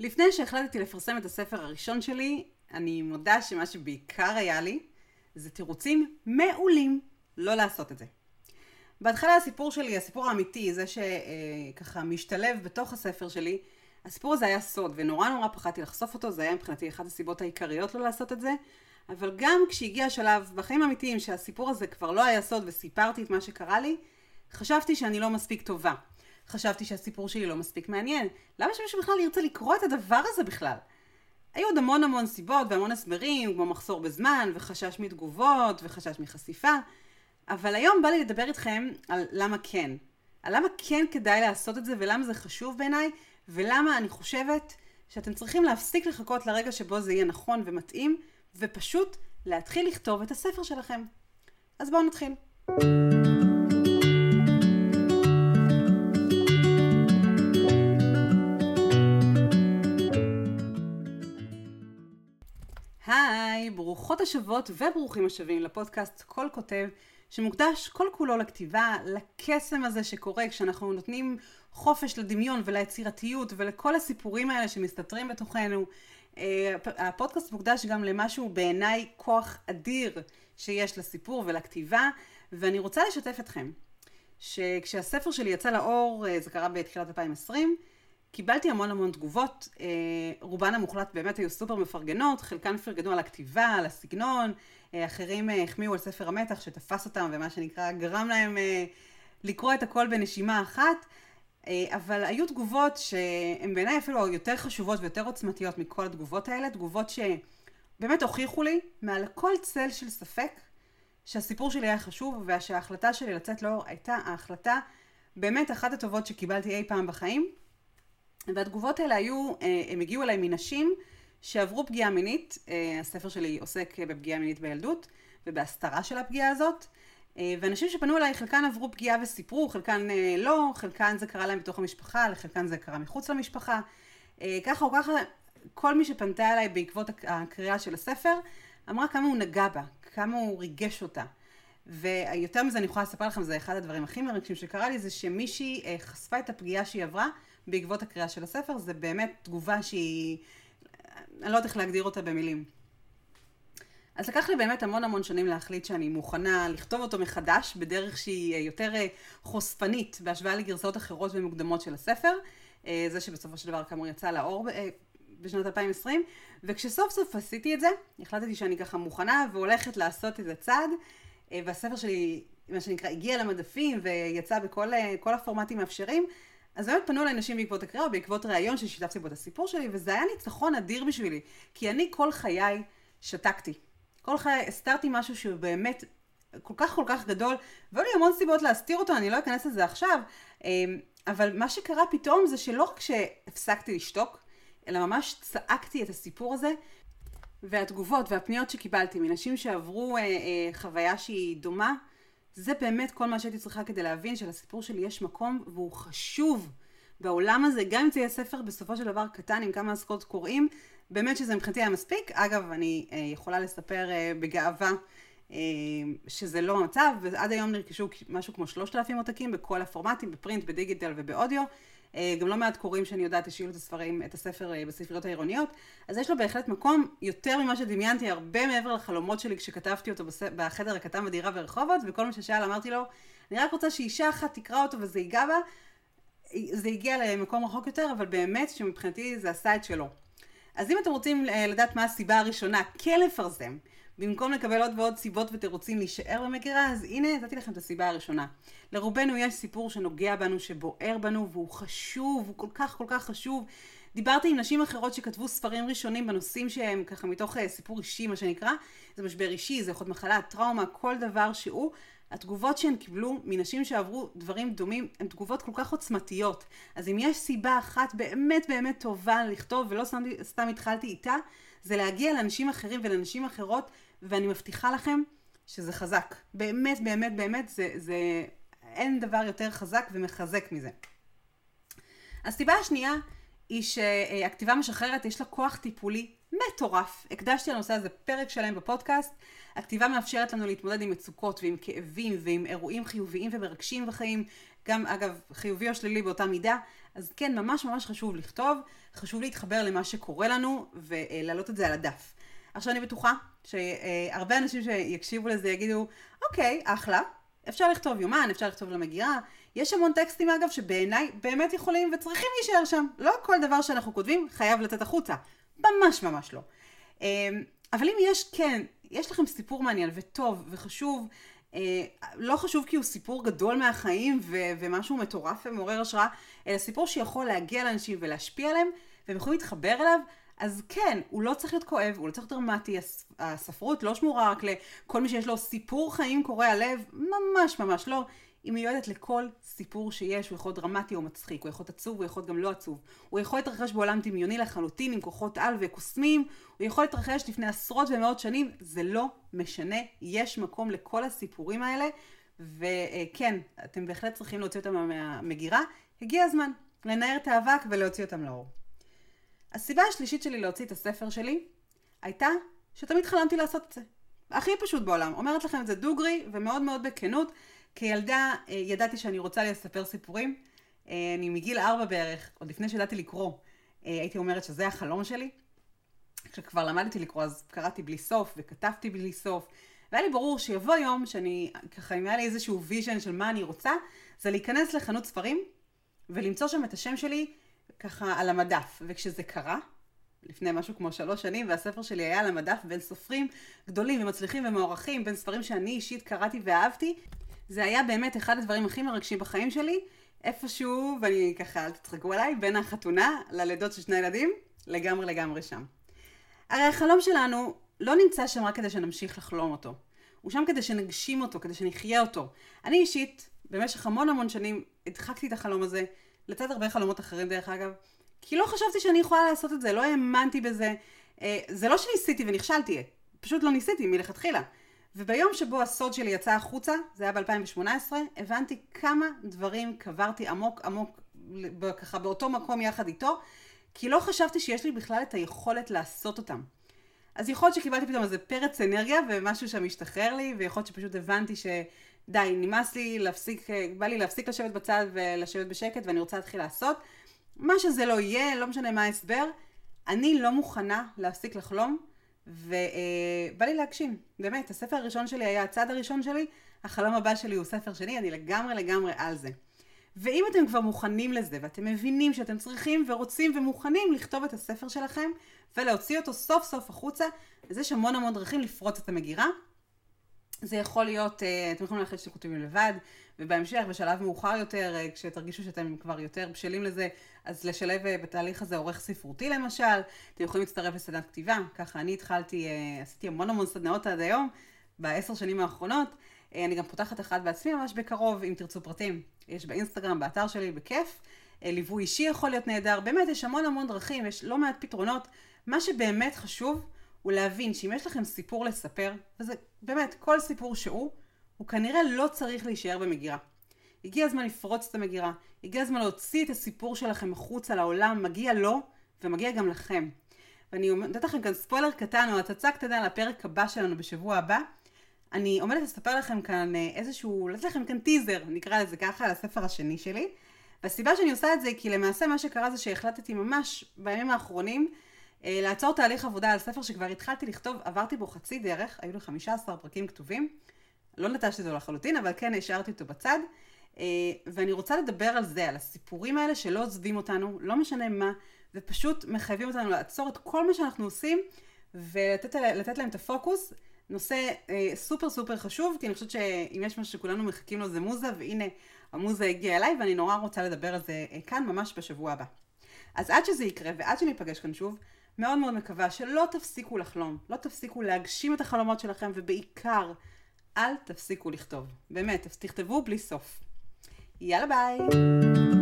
לפני שהחלטתי לפרסם את הספר הראשון שלי, אני מודה שמה שבעיקר היה לי, זה תירוצים מעולים לא לעשות את זה. בהתחלה הסיפור שלי, הסיפור האמיתי, זה שככה משתלב בתוך הספר שלי, הסיפור הזה היה סוד, ונורא נורא פחדתי לחשוף אותו, זה היה מבחינתי אחת הסיבות העיקריות לא לעשות את זה, אבל גם כשהגיע השלב בחיים האמיתיים שהסיפור הזה כבר לא היה סוד וסיפרתי את מה שקרה לי, חשבתי שאני לא מספיק טובה. חשבתי שהסיפור שלי לא מספיק מעניין. למה שמישהו בכלל ירצה לקרוא את הדבר הזה בכלל? היו עוד המון המון סיבות והמון הסברים, כמו מחסור בזמן, וחשש מתגובות, וחשש מחשיפה, אבל היום בא לי לדבר איתכם על למה כן. על למה כן כדאי לעשות את זה, ולמה זה חשוב בעיניי, ולמה אני חושבת שאתם צריכים להפסיק לחכות לרגע שבו זה יהיה נכון ומתאים, ופשוט להתחיל לכתוב את הספר שלכם. אז בואו נתחיל. ברוכות השבות וברוכים השבים לפודקאסט כל כותב, שמוקדש כל כולו לכתיבה, לקסם הזה שקורה כשאנחנו נותנים חופש לדמיון וליצירתיות ולכל הסיפורים האלה שמסתתרים בתוכנו. אה, הפודקאסט מוקדש גם למשהו בעיניי כוח אדיר שיש לסיפור ולכתיבה, ואני רוצה לשתף אתכם שכשהספר שלי יצא לאור, אה, זה קרה בתחילת 2020, קיבלתי המון המון תגובות, אה, רובן המוחלט באמת היו סופר מפרגנות, חלקן פרגנו על הכתיבה, על הסגנון, אחרים החמיאו על ספר המתח שתפס אותם ומה שנקרא גרם להם לקרוא את הכל בנשימה אחת. אה, אבל היו תגובות שהן בעיניי אפילו יותר חשובות ויותר עוצמתיות מכל התגובות האלה, תגובות שבאמת הוכיחו לי מעל כל צל של ספק שהסיפור שלי היה חשוב ושההחלטה שלי לצאת לאור הייתה ההחלטה באמת אחת הטובות שקיבלתי אי פעם בחיים. והתגובות האלה היו, אה, הם הגיעו אליי מנשים שעברו פגיעה מינית, אה, הספר שלי עוסק בפגיעה מינית בילדות ובהסתרה של הפגיעה הזאת. אה, ואנשים שפנו אליי, חלקן עברו פגיעה וסיפרו, חלקן אה, לא, חלקן זה קרה להם בתוך המשפחה, לחלקן זה קרה מחוץ למשפחה. אה, ככה או ככה, כל מי שפנתה אליי בעקבות הקריאה של הספר, אמרה כמה הוא נגע בה, כמה הוא ריגש אותה. ויותר מזה אני יכולה לספר לכם, זה אחד הדברים הכי מרגשים שקרה לי, זה שמישהי חשפה את הפגיעה שהיא עברה בעקבות הקריאה של הספר, זה באמת תגובה שהיא, אני לא יודעת איך להגדיר אותה במילים. אז לקח לי באמת המון המון שנים להחליט שאני מוכנה לכתוב אותו מחדש בדרך שהיא אה, יותר אה, חושפנית בהשוואה לגרסאות אחרות ומוקדמות של הספר. אה, זה שבסופו של דבר כאמור יצא לאור בשנת 2020, וכשסוף סוף עשיתי את זה, החלטתי שאני ככה מוכנה והולכת לעשות איזה צעד, והספר שלי, מה שנקרא, הגיע למדפים ויצא בכל הפורמטים האפשרים. אז באמת פנו אליי נשים בעקבות הקריאה, בעקבות ראיון ששיתפתי בו את הסיפור שלי, וזה היה ניצחון אדיר בשבילי, כי אני כל חיי שתקתי. כל חיי הסתרתי משהו שהוא באמת כל כך כל כך גדול, והיו לי המון סיבות להסתיר אותו, אני לא אכנס לזה עכשיו, אמ, אבל מה שקרה פתאום זה שלא רק שהפסקתי לשתוק, אלא ממש צעקתי את הסיפור הזה, והתגובות והפניות שקיבלתי מנשים שעברו אה, אה, חוויה שהיא דומה, זה באמת כל מה שהייתי צריכה כדי להבין שלסיפור שלי יש מקום והוא חשוב בעולם הזה, גם אם זה יהיה ספר בסופו של דבר קטן עם כמה עסקות קוראים, באמת שזה מבחינתי היה מספיק. אגב, אני אה, יכולה לספר אה, בגאווה אה, שזה לא המצב, ועד היום נרכשו משהו כמו 3,000 עותקים בכל הפורמטים, בפרינט, בדיגיטל ובאודיו. אה, גם לא מעט קוראים שאני יודעת השאילו את הספרים, את הספר אה, בספריות העירוניות, אז יש לו בהחלט מקום יותר ממה שדמיינתי, הרבה מעבר לחלומות שלי כשכתבתי אותו. בחדר הקטן בדירה ברחובות, וכל מה ששאל אמרתי לו, אני רק רוצה שאישה אחת תקרא אותו וזה ייגע בה. זה הגיע למקום רחוק יותר, אבל באמת שמבחינתי זה עשה את שלו. אז אם אתם רוצים אה, לדעת מה הסיבה הראשונה כן לפרסם, במקום לקבל עוד ועוד סיבות ותירוצים להישאר במגירה, אז הנה נתתי לכם את הסיבה הראשונה. לרובנו יש סיפור שנוגע בנו, שבוער בנו, והוא חשוב, הוא כל כך כל כך חשוב. דיברתי עם נשים אחרות שכתבו ספרים ראשונים בנושאים שהם ככה מתוך אה, סיפור אישי, מה שנקרא. זה משבר אישי, זה יכול להיות מחלה, טראומה, כל דבר שהוא. התגובות שהן קיבלו מנשים שעברו דברים דומים הן תגובות כל כך עוצמתיות. אז אם יש סיבה אחת באמת באמת טובה לכתוב ולא סתם, סתם התחלתי איתה, זה להגיע לאנשים אחרים ולנשים אחרות, ואני מבטיחה לכם שזה חזק. באמת באמת באמת זה, זה אין דבר יותר חזק ומחזק מזה. הסיבה השנייה היא שהכתיבה משחררת, יש לה כוח טיפולי מטורף. הקדשתי לנושא הזה פרק שלם בפודקאסט. הכתיבה מאפשרת לנו להתמודד עם מצוקות ועם כאבים ועם אירועים חיוביים ומרגשים בחיים, גם אגב חיובי או שלילי באותה מידה. אז כן, ממש ממש חשוב לכתוב, חשוב להתחבר למה שקורה לנו ולהעלות את זה על הדף. עכשיו אני בטוחה שהרבה אנשים שיקשיבו לזה יגידו, אוקיי, אחלה, אפשר לכתוב יומן, אפשר לכתוב למגירה. יש המון טקסטים אגב שבעיניי באמת יכולים וצריכים להישאר שם. לא כל דבר שאנחנו כותבים חייב לצאת החוצה. ממש ממש לא. אמ, אבל אם יש, כן, יש לכם סיפור מעניין וטוב וחשוב, אה, לא חשוב כי הוא סיפור גדול מהחיים ו- ומשהו מטורף ומעורר השראה, אלא סיפור שיכול להגיע לאנשים ולהשפיע עליהם, והם יכולים להתחבר אליו, אז כן, הוא לא צריך להיות כואב, הוא לא צריך להיות דרמטי, הספרות לא שמורה רק לכל מי שיש לו סיפור חיים קורע לב, ממש ממש לא. היא מיועדת לכל סיפור שיש, הוא יכול להיות דרמטי או מצחיק, הוא יכול להיות עצוב, הוא יכול להיות גם לא עצוב. הוא יכול להתרחש בעולם דמיוני לחלוטין עם כוחות על וקוסמים, הוא יכול להתרחש לפני עשרות ומאות שנים, זה לא משנה, יש מקום לכל הסיפורים האלה, וכן, אתם בהחלט צריכים להוציא אותם מהמגירה, הגיע הזמן לנער את האבק ולהוציא אותם לאור. הסיבה השלישית שלי להוציא את הספר שלי הייתה שתמיד חלמתי לעשות את זה. הכי פשוט בעולם. אומרת לכם את זה דוגרי ומאוד מאוד בכנות. כילדה אה, ידעתי שאני רוצה לספר סיפורים. אה, אני מגיל ארבע בערך, עוד לפני שידעתי לקרוא, אה, הייתי אומרת שזה החלום שלי. כשכבר למדתי לקרוא אז קראתי בלי סוף וכתבתי בלי סוף. והיה לי ברור שיבוא יום שאני, ככה אם היה לי איזשהו vision של מה אני רוצה, זה להיכנס לחנות ספרים ולמצוא שם את השם שלי ככה על המדף. וכשזה קרה, לפני משהו כמו שלוש שנים, והספר שלי היה על המדף בין סופרים גדולים ומצליחים ומוערכים, בין ספרים שאני אישית קראתי ואהבתי, זה היה באמת אחד הדברים הכי מרגשים בחיים שלי, איפשהו, ואני ככה, אל תצחקו עליי, בין החתונה ללידות של שני ילדים, לגמרי לגמרי שם. הרי החלום שלנו לא נמצא שם רק כדי שנמשיך לחלום אותו. הוא שם כדי שנגשים אותו, כדי שנחיה אותו. אני אישית, במשך המון המון שנים, הדחקתי את החלום הזה, לצד הרבה חלומות אחרים דרך אגב, כי לא חשבתי שאני יכולה לעשות את זה, לא האמנתי בזה. אה, זה לא שניסיתי ונכשלתי, פשוט לא ניסיתי מלכתחילה. וביום שבו הסוד שלי יצא החוצה, זה היה ב-2018, הבנתי כמה דברים קברתי עמוק עמוק, ככה באותו מקום יחד איתו, כי לא חשבתי שיש לי בכלל את היכולת לעשות אותם. אז יכול להיות שקיבלתי פתאום איזה פרץ אנרגיה ומשהו שם השתחרר לי, ויכול להיות שפשוט הבנתי שדי, נמאס לי להפסיק, בא לי להפסיק לשבת בצד ולשבת בשקט ואני רוצה להתחיל לעשות. מה שזה לא יהיה, לא משנה מה ההסבר, אני לא מוכנה להפסיק לחלום, ובא לי להגשים. באמת, הספר הראשון שלי היה הצעד הראשון שלי, החלום הבא שלי הוא ספר שני, אני לגמרי לגמרי על זה. ואם אתם כבר מוכנים לזה, ואתם מבינים שאתם צריכים ורוצים ומוכנים לכתוב את הספר שלכם, ולהוציא אותו סוף סוף החוצה, אז יש המון המון דרכים לפרוץ את המגירה. זה יכול להיות, אה, אתם יכולים להחליט שאתם כותבים לבד, ובהמשך, בשלב מאוחר יותר, אה, כשתרגישו שאתם כבר יותר בשלים לזה, אז לשלב אה, בתהליך הזה עורך ספרותי למשל, אתם יכולים להצטרף לסדנת כתיבה, ככה אני התחלתי, עשיתי המון המון סדנאות עד היום, בעשר שנים האחרונות, אני גם פותחת אחת בעצמי ממש בקרוב, אם תרצו פרטים, יש באינסטגרם, באתר שלי, בכיף, ליווי אישי יכול להיות נהדר, באמת יש המון המון דרכים, יש לא מעט פתרונות, מה שבאמת חשוב, הוא להבין שאם יש לכם סיפור לספר, וזה באמת כל סיפור שהוא, הוא כנראה לא צריך להישאר במגירה. הגיע הזמן לפרוץ את המגירה, הגיע הזמן להוציא את הסיפור שלכם החוצה לעולם, מגיע לו ומגיע גם לכם. ואני נותנת לכם כאן ספוילר קטן או הצצה קטנה לפרק הבא שלנו בשבוע הבא. אני עומדת לספר לכם כאן אה, איזשהו, לתת לכם כאן טיזר, נקרא לזה ככה, על הספר השני שלי. והסיבה שאני עושה את זה כי למעשה מה שקרה זה שהחלטתי ממש בימים האחרונים לעצור תהליך עבודה על ספר שכבר התחלתי לכתוב, עברתי בו חצי דרך, היו לי 15 פרקים כתובים. לא נטשתי אותו לחלוטין, אבל כן השארתי אותו בצד. אה, ואני רוצה לדבר על זה, על הסיפורים האלה שלא עוזבים אותנו, לא משנה מה, ופשוט מחייבים אותנו לעצור את כל מה שאנחנו עושים ולתת להם את הפוקוס. נושא אה, סופר סופר חשוב, כי אני חושבת שאם יש משהו שכולנו מחכים לו זה מוזה, והנה המוזה הגיעה אליי, ואני נורא רוצה לדבר על זה כאן ממש בשבוע הבא. אז עד שזה יקרה ועד שניפגש כאן שוב, מאוד מאוד מקווה שלא תפסיקו לחלום, לא תפסיקו להגשים את החלומות שלכם, ובעיקר, אל תפסיקו לכתוב. באמת, תכתבו בלי סוף. יאללה ביי!